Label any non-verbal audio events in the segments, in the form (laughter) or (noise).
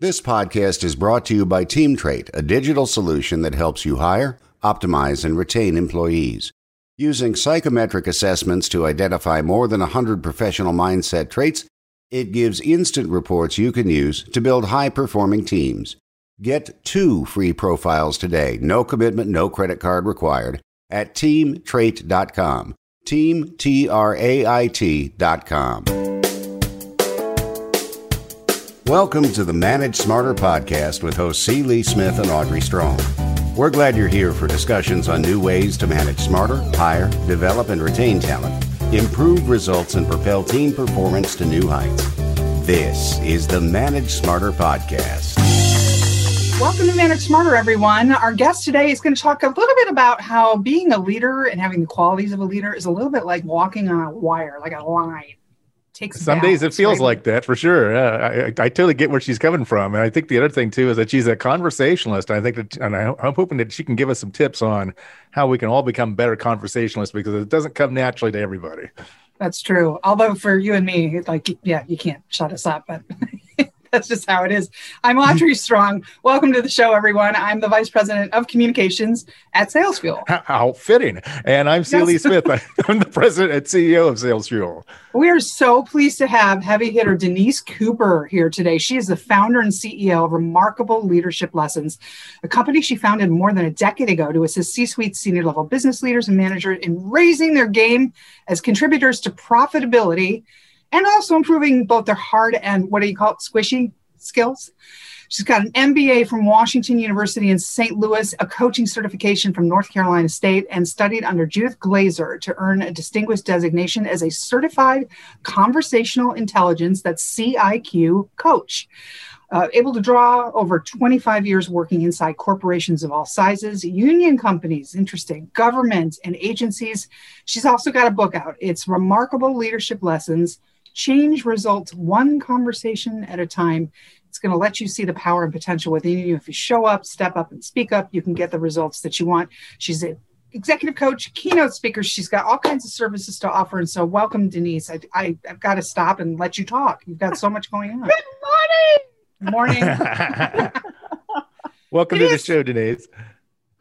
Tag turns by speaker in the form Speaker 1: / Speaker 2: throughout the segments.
Speaker 1: This podcast is brought to you by TeamTrait, a digital solution that helps you hire, optimize, and retain employees. Using psychometric assessments to identify more than 100 professional mindset traits, it gives instant reports you can use to build high performing teams. Get two free profiles today, no commitment, no credit card required, at teamtrait.com. Team, T R A I T.com. Welcome to the Manage Smarter podcast with hosts C. Lee Smith and Audrey Strong. We're glad you're here for discussions on new ways to manage smarter, hire, develop, and retain talent, improve results, and propel team performance to new heights. This is the Manage Smarter podcast.
Speaker 2: Welcome to Manage Smarter, everyone. Our guest today is going to talk a little bit about how being a leader and having the qualities of a leader is a little bit like walking on a wire, like a line takes
Speaker 3: some days it feels right? like that for sure. Yeah, I, I, totally get where she's coming from and i think the other thing too is that she's a conversationalist i think that and I, i'm hoping that she can give us some tips on how we can all become better conversationalists because it doesn't come naturally to everybody.
Speaker 2: That's true. Although for you and me like yeah you can't shut us up but (laughs) That's just how it is. I'm Audrey (laughs) Strong. Welcome to the show, everyone. I'm the Vice President of Communications at Sales Fuel.
Speaker 3: How fitting. And I'm C. Lee yes. Smith. (laughs) I'm the President and CEO of Sales Fuel.
Speaker 2: We are so pleased to have heavy hitter Denise Cooper here today. She is the founder and CEO of Remarkable Leadership Lessons, a company she founded more than a decade ago to assist C suite senior level business leaders and managers in raising their game as contributors to profitability and also improving both their hard and what do you call it, squishy skills. She's got an MBA from Washington University in St. Louis, a coaching certification from North Carolina State, and studied under Judith Glaser to earn a distinguished designation as a certified conversational intelligence, that's CIQ coach. Uh, able to draw over 25 years working inside corporations of all sizes, union companies, interesting, government, and agencies. She's also got a book out. It's Remarkable Leadership Lessons Change results one conversation at a time. It's going to let you see the power and potential within you. If you show up, step up, and speak up, you can get the results that you want. She's an executive coach, keynote speaker. She's got all kinds of services to offer. And so, welcome, Denise. I, I, have got to stop and let you talk. You've got so much going on.
Speaker 4: Good
Speaker 2: morning. Good
Speaker 3: morning. (laughs) welcome Denise. to the show, Denise.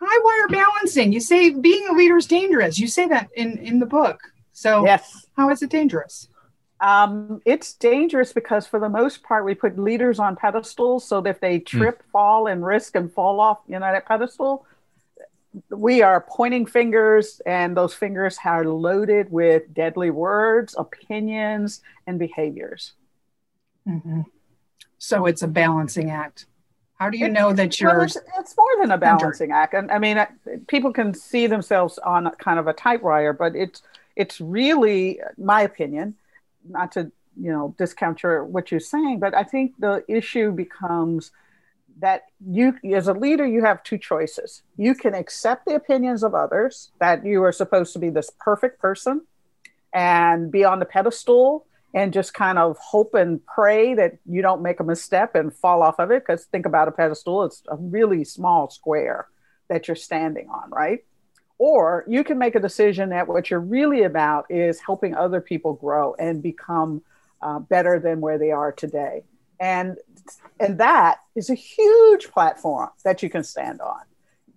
Speaker 2: High wire balancing. You say being a leader is dangerous. You say that in, in the book. So, yes. how is it dangerous?
Speaker 4: Um, it's dangerous because for the most part we put leaders on pedestals so that if they hmm. trip, mm. fall, and risk and fall off, you know, that pedestal, we are pointing fingers, and those fingers are loaded with deadly words, opinions, and behaviors.
Speaker 2: Mm-hmm. So it's a balancing act. How do you it, know that you're?
Speaker 4: Well, it's, it's, more than a balancing act, and I mean, people can see themselves on kind of a typewriter, but it's it's really, my opinion, not to you know discount your what you're saying, but I think the issue becomes that you as a leader you have two choices. You can accept the opinions of others that you are supposed to be this perfect person and be on the pedestal and just kind of hope and pray that you don't make a misstep and fall off of it because think about a pedestal it's a really small square that you're standing on right or you can make a decision that what you're really about is helping other people grow and become uh, better than where they are today. And, and that is a huge platform that you can stand on.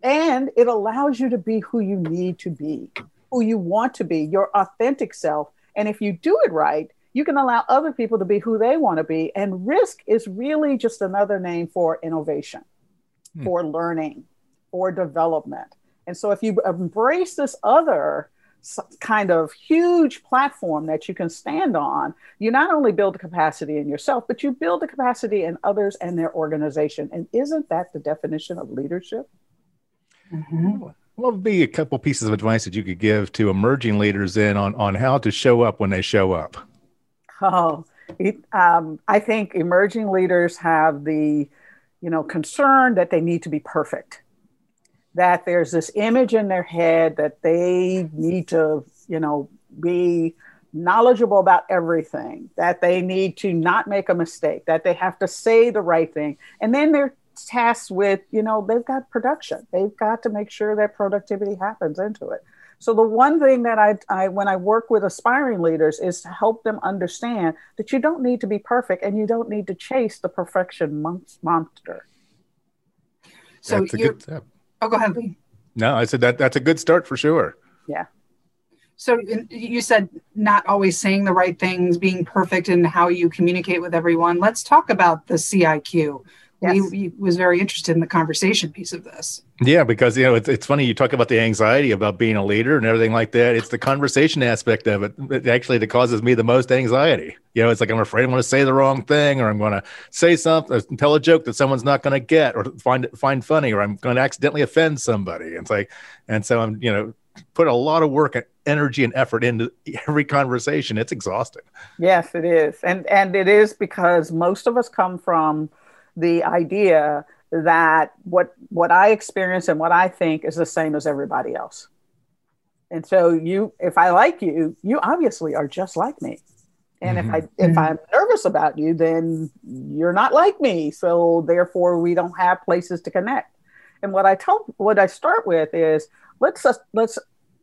Speaker 4: And it allows you to be who you need to be, who you want to be, your authentic self. And if you do it right, you can allow other people to be who they want to be. And risk is really just another name for innovation, hmm. for learning, for development. And so if you embrace this other kind of huge platform that you can stand on, you not only build the capacity in yourself, but you build the capacity in others and their organization. And isn't that the definition of leadership?
Speaker 3: Mm-hmm. What would be a couple pieces of advice that you could give to emerging leaders in on, on how to show up when they show up?
Speaker 4: Oh, it, um, I think emerging leaders have the, you know, concern that they need to be perfect that there's this image in their head that they need to, you know, be knowledgeable about everything, that they need to not make a mistake, that they have to say the right thing. And then they're tasked with, you know, they've got production. They've got to make sure that productivity happens into it. So the one thing that I, I when I work with aspiring leaders is to help them understand that you don't need to be perfect and you don't need to chase the perfection monster.
Speaker 2: So you Oh, go ahead, Lee.
Speaker 3: No, I said that that's a good start for sure.
Speaker 4: Yeah.
Speaker 2: So you said not always saying the right things, being perfect in how you communicate with everyone. Let's talk about the CIQ. Yes. We, we, was very interested in the conversation piece of this.
Speaker 3: Yeah, because you know it's, it's funny you talk about the anxiety about being a leader and everything like that. It's the conversation aspect of it, it actually that causes me the most anxiety. You know, it's like I'm afraid I'm going to say the wrong thing, or I'm going to say something, tell a joke that someone's not going to get, or find find funny, or I'm going to accidentally offend somebody. It's like, and so I'm you know put a lot of work and energy and effort into every conversation. It's exhausting.
Speaker 4: Yes, it is. And and it is because most of us come from the idea that what what I experience and what I think is the same as everybody else. And so you if I like you, you obviously are just like me. And mm-hmm. if I if I'm nervous about you, then you're not like me. So therefore we don't have places to connect. And what I tell what I start with is let's let's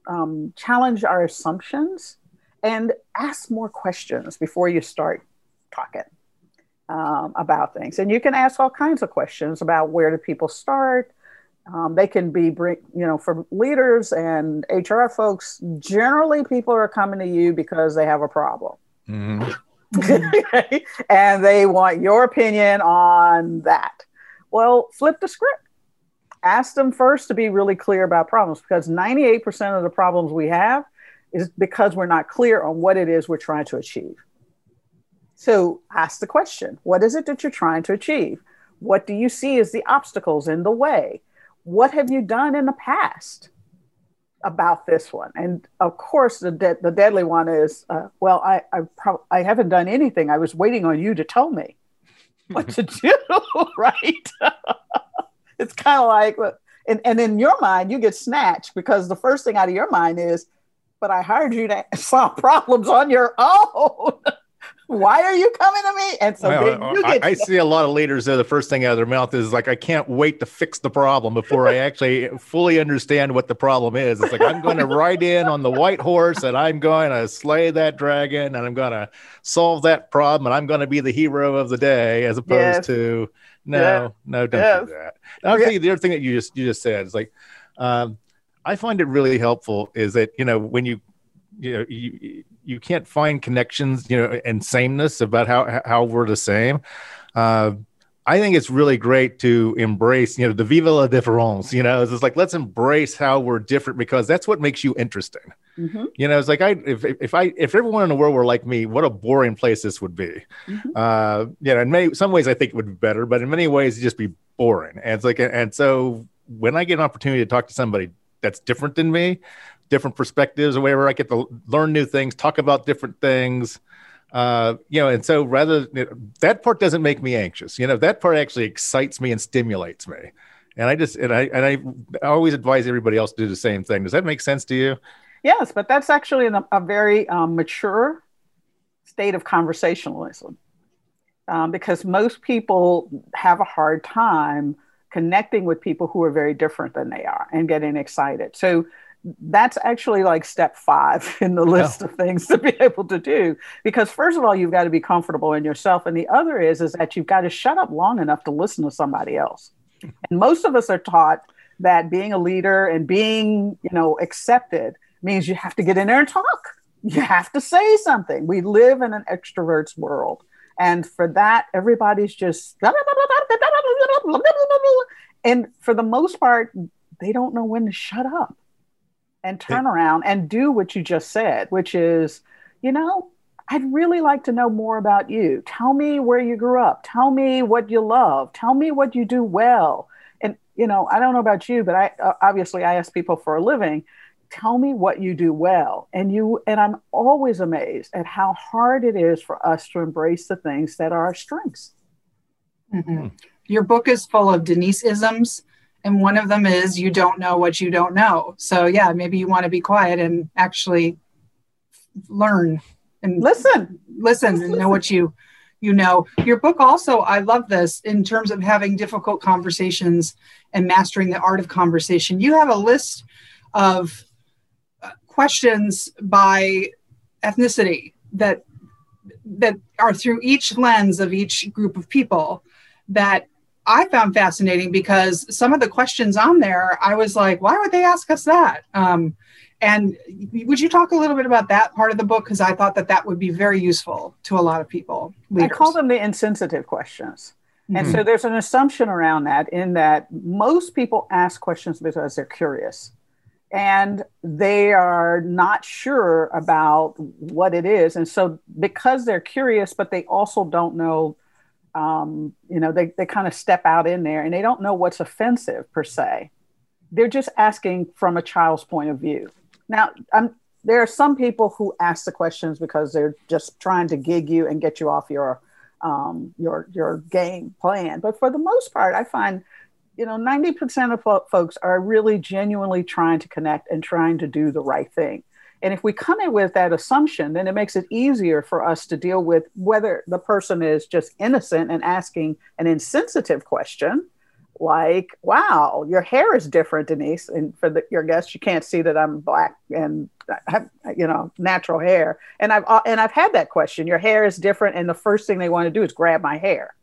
Speaker 4: um, challenge our assumptions and ask more questions before you start talking um, about things. And you can ask all kinds of questions about where do people start. Um, they can be bring you know for leaders and HR folks. Generally, people are coming to you because they have a problem. Mm-hmm. (laughs) and they want your opinion on that. Well, flip the script ask them first to be really clear about problems because 98% of the problems we have is because we're not clear on what it is we're trying to achieve. So ask the question what is it that you're trying to achieve? What do you see as the obstacles in the way? What have you done in the past about this one? And of course, the, de- the deadly one is uh, well, I, I, pro- I haven't done anything. I was waiting on you to tell me what to (laughs) do, (laughs) right? (laughs) it's kind of like, and, and in your mind, you get snatched because the first thing out of your mind is, but I hired you to solve problems on your own. Why are you coming to me? And so well,
Speaker 3: I, I see a lot of leaders there. The first thing out of their mouth is like, I can't wait to fix the problem before I actually fully understand what the problem is. It's like, I'm going to ride in on the white horse and I'm going to slay that dragon and I'm going to solve that problem and I'm going to be the hero of the day as opposed yes. to no, yeah. no, don't yes. do that. And I'll yeah. tell you the other thing that you just you just said is like, um, I find it really helpful is that you know when you you know you you can't find connections you know and sameness about how how we're the same. Uh, I think it's really great to embrace, you know, the viva la difference. You know, it's just like let's embrace how we're different because that's what makes you interesting. Mm-hmm. You know, it's like I if if I if everyone in the world were like me, what a boring place this would be. Mm-hmm. Uh, you know, in many some ways I think it would be better, but in many ways it'd just be boring. And it's like and so when I get an opportunity to talk to somebody that's different than me, different perspectives or whatever, I get to learn new things, talk about different things. Uh, you know, and so rather that part doesn't make me anxious. You know, that part actually excites me and stimulates me. And I just and I and I, always advise everybody else to do the same thing. Does that make sense to you?
Speaker 4: Yes, but that's actually a, a very um, mature state of conversationalism um, because most people have a hard time connecting with people who are very different than they are and getting excited. So that's actually like step five (laughs) in the list of things to be (laughs) able to do. Because first of all you've got to be comfortable in yourself and the other is is that you've got to shut up long enough to listen to somebody else. (laughs) And most of us are taught that being a leader and being you know accepted means you have to get in there and talk. You have to say something. We live in an extrovert's world. And for that everybody's just and for the most part they don't know when to shut up and turn around and do what you just said, which is, you know, I'd really like to know more about you. Tell me where you grew up. Tell me what you love. Tell me what you do well. And, you know, I don't know about you, but I uh, obviously I ask people for a living. Tell me what you do well. And you, and I'm always amazed at how hard it is for us to embrace the things that are our strengths.
Speaker 2: Mm-hmm. Your book is full of Denise isms and one of them is you don't know what you don't know. So yeah maybe you want to be quiet and actually learn and
Speaker 4: listen.
Speaker 2: listen and know what you you know. Your book also i love this in terms of having difficult conversations and mastering the art of conversation. You have a list of uh, questions by ethnicity that that are through each lens of each group of people that I found fascinating because some of the questions on there, I was like, why would they ask us that? Um, and would you talk a little bit about that part of the book? Because I thought that that would be very useful to a lot of people.
Speaker 4: Leaders. I call them the insensitive questions. Mm-hmm. And so there's an assumption around that in that most people ask questions because they're curious and they are not sure about what it is. And so because they're curious, but they also don't know um, you know, they, they kind of step out in there and they don't know what's offensive per se. They're just asking from a child's point of view. Now, I'm, there are some people who ask the questions because they're just trying to gig you and get you off your um, your your game plan. But for the most part, I find you know 90% of folks are really genuinely trying to connect and trying to do the right thing. And if we come in with that assumption, then it makes it easier for us to deal with whether the person is just innocent and asking an insensitive question, like, wow, your hair is different, Denise. And for the, your guests, you can't see that I'm black and have, you know, natural hair. And I've, uh, and I've had that question. Your hair is different. And the first thing they want to do is grab my hair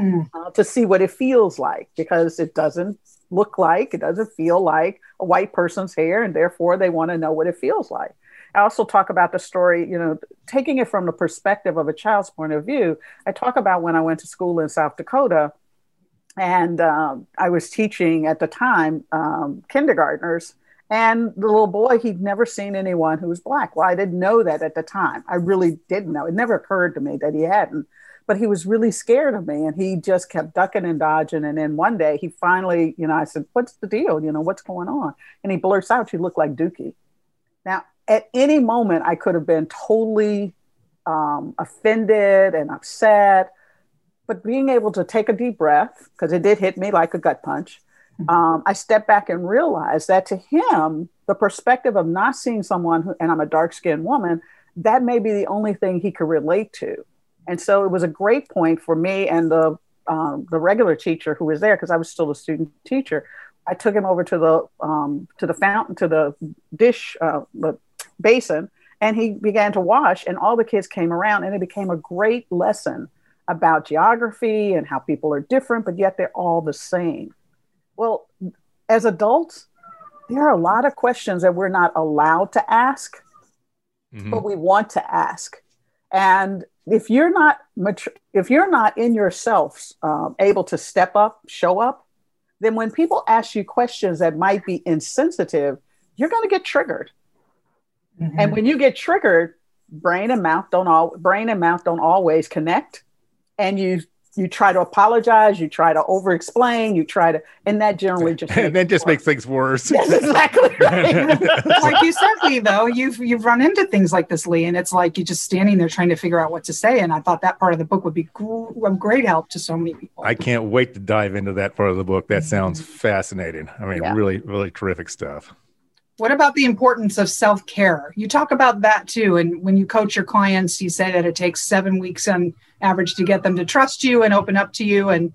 Speaker 4: mm. uh, to see what it feels like because it doesn't look like, it doesn't feel like white person's hair, and therefore they want to know what it feels like. I also talk about the story, you know, taking it from the perspective of a child's point of view. I talk about when I went to school in South Dakota, and um, I was teaching at the time um, kindergartners. And the little boy, he'd never seen anyone who was black. Well, I didn't know that at the time. I really didn't know. It never occurred to me that he hadn't but he was really scared of me and he just kept ducking and dodging. And then one day he finally, you know, I said, What's the deal? You know, what's going on? And he blurts out, You look like Dookie. Now, at any moment, I could have been totally um, offended and upset. But being able to take a deep breath, because it did hit me like a gut punch, mm-hmm. um, I stepped back and realized that to him, the perspective of not seeing someone who, and I'm a dark skinned woman, that may be the only thing he could relate to. And so it was a great point for me and the um, the regular teacher who was there because I was still a student teacher. I took him over to the um, to the fountain to the dish uh, the basin, and he began to wash. And all the kids came around, and it became a great lesson about geography and how people are different, but yet they're all the same. Well, as adults, there are a lot of questions that we're not allowed to ask, mm-hmm. but we want to ask. And if you're not mature, if you're not in yourself um, able to step up, show up, then when people ask you questions that might be insensitive, you're going to get triggered. Mm-hmm. And when you get triggered, brain and mouth don't all brain and mouth don't always connect, and you you try to apologize, you try to over explain, you try to, and that generally (laughs) just
Speaker 3: and then just makes things worse.
Speaker 4: Yes, exactly. (laughs) Right.
Speaker 2: like you said, Lee, though, you've you've run into things like this, Lee, and it's like you're just standing there trying to figure out what to say. And I thought that part of the book would be gr- of great help to so many people.
Speaker 3: I can't wait to dive into that part of the book. That mm-hmm. sounds fascinating. I mean, yeah. really, really terrific stuff.
Speaker 2: What about the importance of self care? You talk about that too. And when you coach your clients, you say that it takes seven weeks on average to get them to trust you and open up to you and,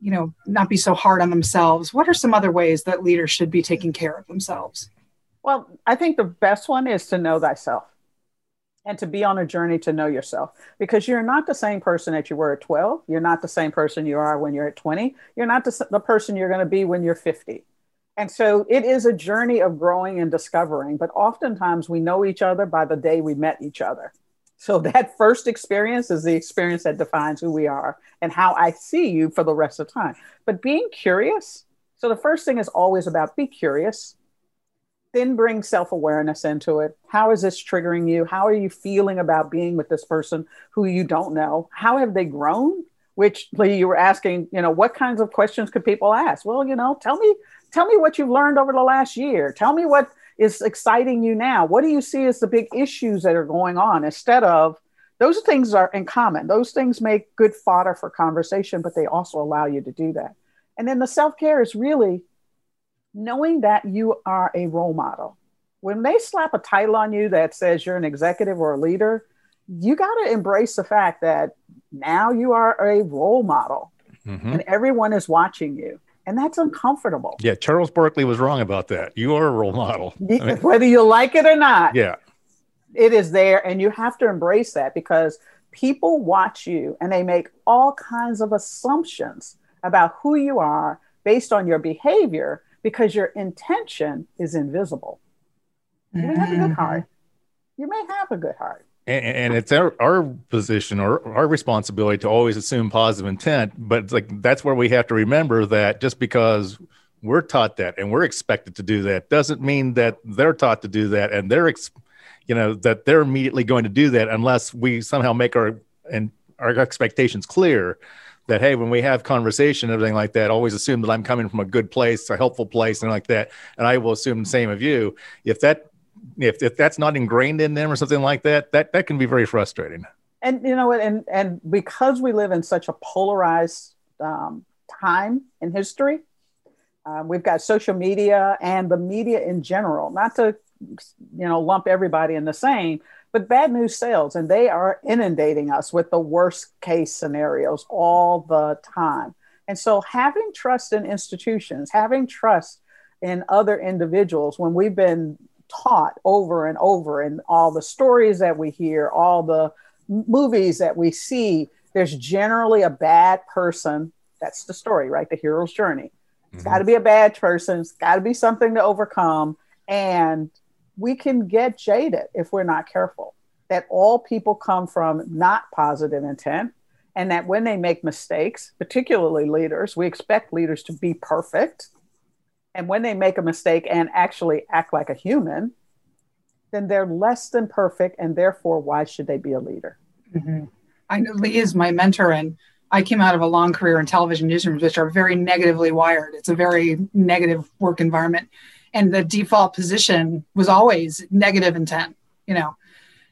Speaker 2: you know, not be so hard on themselves. What are some other ways that leaders should be taking care of themselves?
Speaker 4: Well, I think the best one is to know thyself and to be on a journey to know yourself because you're not the same person that you were at 12. You're not the same person you are when you're at 20. You're not the, the person you're going to be when you're 50 and so it is a journey of growing and discovering, but oftentimes we know each other by the day we met each other. So (laughs) that first experience is the experience that defines who we are and how I see you for the rest of time. But being curious, so the first thing is always about be curious, then bring self awareness into it. How is this triggering you? How are you feeling about being with this person who you don't know? How have they grown? Which Lee, you were asking, you know, what kinds of questions could people ask? Well, you know, tell me tell me what you've learned over the last year. Tell me what is exciting you now. What do you see as the big issues that are going on instead of those things are in common. Those things make good fodder for conversation, but they also allow you to do that. And then the self care is really knowing that you are a role model. When they slap a title on you that says you're an executive or a leader, you got to embrace the fact that now you are a role model mm-hmm. and everyone is watching you And that's uncomfortable.
Speaker 3: Yeah, Charles Barkley was wrong about that. You are a role model.
Speaker 4: I (laughs) mean, Whether you like it or not.
Speaker 3: Yeah.
Speaker 4: It is there, and you have to embrace that because people watch you and they make all kinds of assumptions about who you are based on your behavior because your intention is invisible. You may have a good
Speaker 2: Mm-hmm.
Speaker 4: heart. You may have a good heart.
Speaker 3: And, and it's our, our position or our responsibility to always assume positive intent but it's like that's where we have to remember that just because we're taught that and we're expected to do that doesn't mean that they're taught to do that and they're ex- you know that they're immediately going to do that unless we somehow make our and our expectations clear that hey when we have conversation everything like that always assume that i'm coming from a good place a helpful place and like that. And i will assume the same of you. If that if, if that's not ingrained in them or something like that, that that can be very frustrating.
Speaker 4: And you know? And and because we live in such a polarized um, time in history, uh, we've got social media and the media in general. Not to you know lump everybody in the same, but bad news sells, and they are inundating us with the worst case scenarios all the time. And so, having trust in institutions, having trust in other individuals, when we've been taught over and over and all the stories that we hear all the movies that we see there's generally a bad person. That's the story right? The hero's journey. It's got to mm-hmm. be a bad person. It's got to be something to overcome. And we can get jaded if we're not careful that all people come from not positive intent and that when they make mistakes particularly leaders we expect leaders to be perfect and when they make a mistake and actually act like a human, then they're less than perfect. And therefore, why should they be a leader?
Speaker 2: Mm-hmm. I know Lee is my mentor, and I came out of a long career in television newsrooms, which are very negatively wired. It's a very negative work environment. And the default position was always negative intent, you know.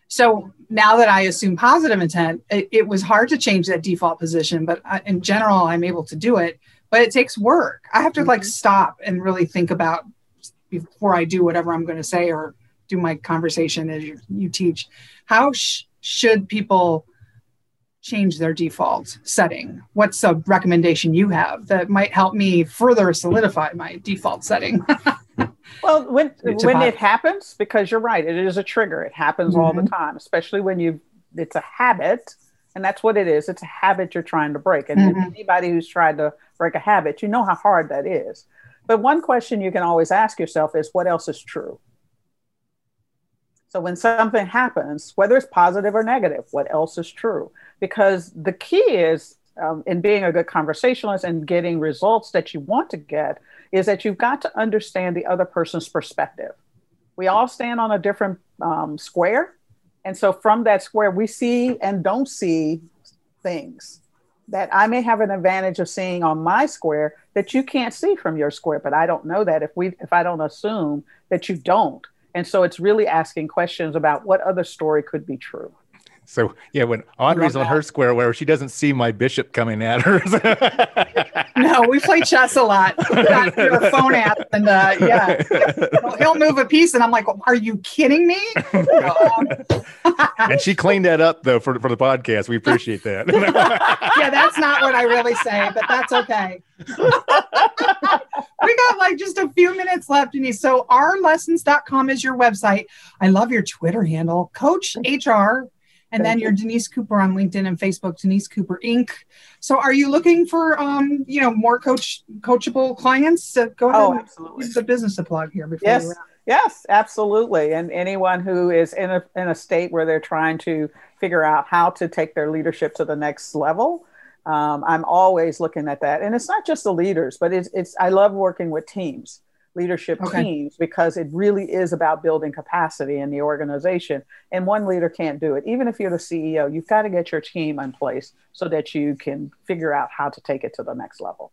Speaker 2: So now that I assume positive intent, it, it was hard to change that default position, but I, in general, I'm able to do it. But it takes work. I have to like mm-hmm. stop and really think about before I do whatever I'm going to say or do my conversation as you, you teach. How sh- should people change their default setting? What's a recommendation you have that might help me further solidify my default setting? (laughs)
Speaker 4: Well, when
Speaker 2: It's
Speaker 4: when
Speaker 2: vibe.
Speaker 4: it happens, because you're right, it is a trigger. It happens all the
Speaker 2: Mhm.
Speaker 4: time, especially when you it's a habit, and that's what it is. It's a habit you're trying to break. And
Speaker 2: Mhm.
Speaker 4: anybody who's tried to break a habit, you know how hard that is. But one question you can always ask yourself is what else is true? So when something happens, whether it's positive or negative, what else is true? Because the key is um, in being a good conversationalist and getting results that you want to get is that you've got to understand the other person's perspective. We all stand on a different um, square. And so from that square, we see and don't see things that I may have an advantage of seeing on my square that you can't see from your square, but I don't know that if we if I don't assume that you don't. And so it's really asking questions about what other story could be true.
Speaker 3: So yeah, when Audrey's on her square where she doesn't see my bishop coming at her. (laughs)
Speaker 2: no, we play chess a lot. Got your phone app, and uh, yeah, he'll, he'll move a piece, and I'm like, "Are you kidding me?"
Speaker 3: And she cleaned that up though for, for the podcast. We appreciate that. (laughs)
Speaker 2: yeah, that's not what I really say, but that's okay. we got like just a few minutes left, Denise. So ourlessons.com is your website. I love your Twitter handle, Coach HR. And then
Speaker 4: Thank
Speaker 2: you're Denise Cooper on LinkedIn and Facebook, Denise Cooper Inc. So are you looking for um, you know, more coach coachable clients? Uh, go ahead.
Speaker 4: Oh, absolutely.
Speaker 2: use the business plug here before
Speaker 4: Yes. Yes, absolutely. And anyone who is in a, in a state where they're trying to figure out how to take their leadership to the next level, um, I'm always looking at that. And it's not just the leaders, but it's, it's I love working with teams, leadership
Speaker 2: Okay.
Speaker 4: teams, because it really is about building capacity in the organization. And one leader can't do it. Even if you're the CEO, you've got to get your team in place so that you can figure out how to take it to the next level.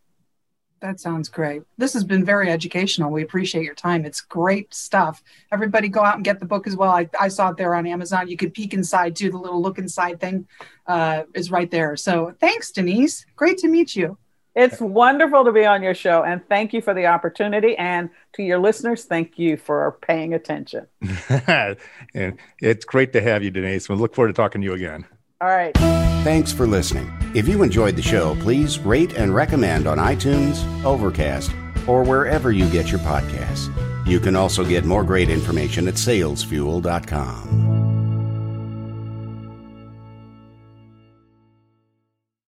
Speaker 2: That sounds great. This has been very educational. We appreciate your time. It's great stuff. Everybody go out and get the book as well. I, I saw it there on Amazon. You could peek inside too. The little look inside thing uh, is right there. So thanks, Denise. Great to meet you.
Speaker 4: It's wonderful to be on your show, and thank you for the opportunity. And to your listeners, thank you for paying attention. (laughs)
Speaker 3: and it's great to have you, Denise. We look forward to talking to you again.
Speaker 4: All right.
Speaker 1: Thanks for listening. If you enjoyed the show, please rate and recommend on iTunes, Overcast, or wherever you get your podcasts. You can also get more great information at salesfuel.com.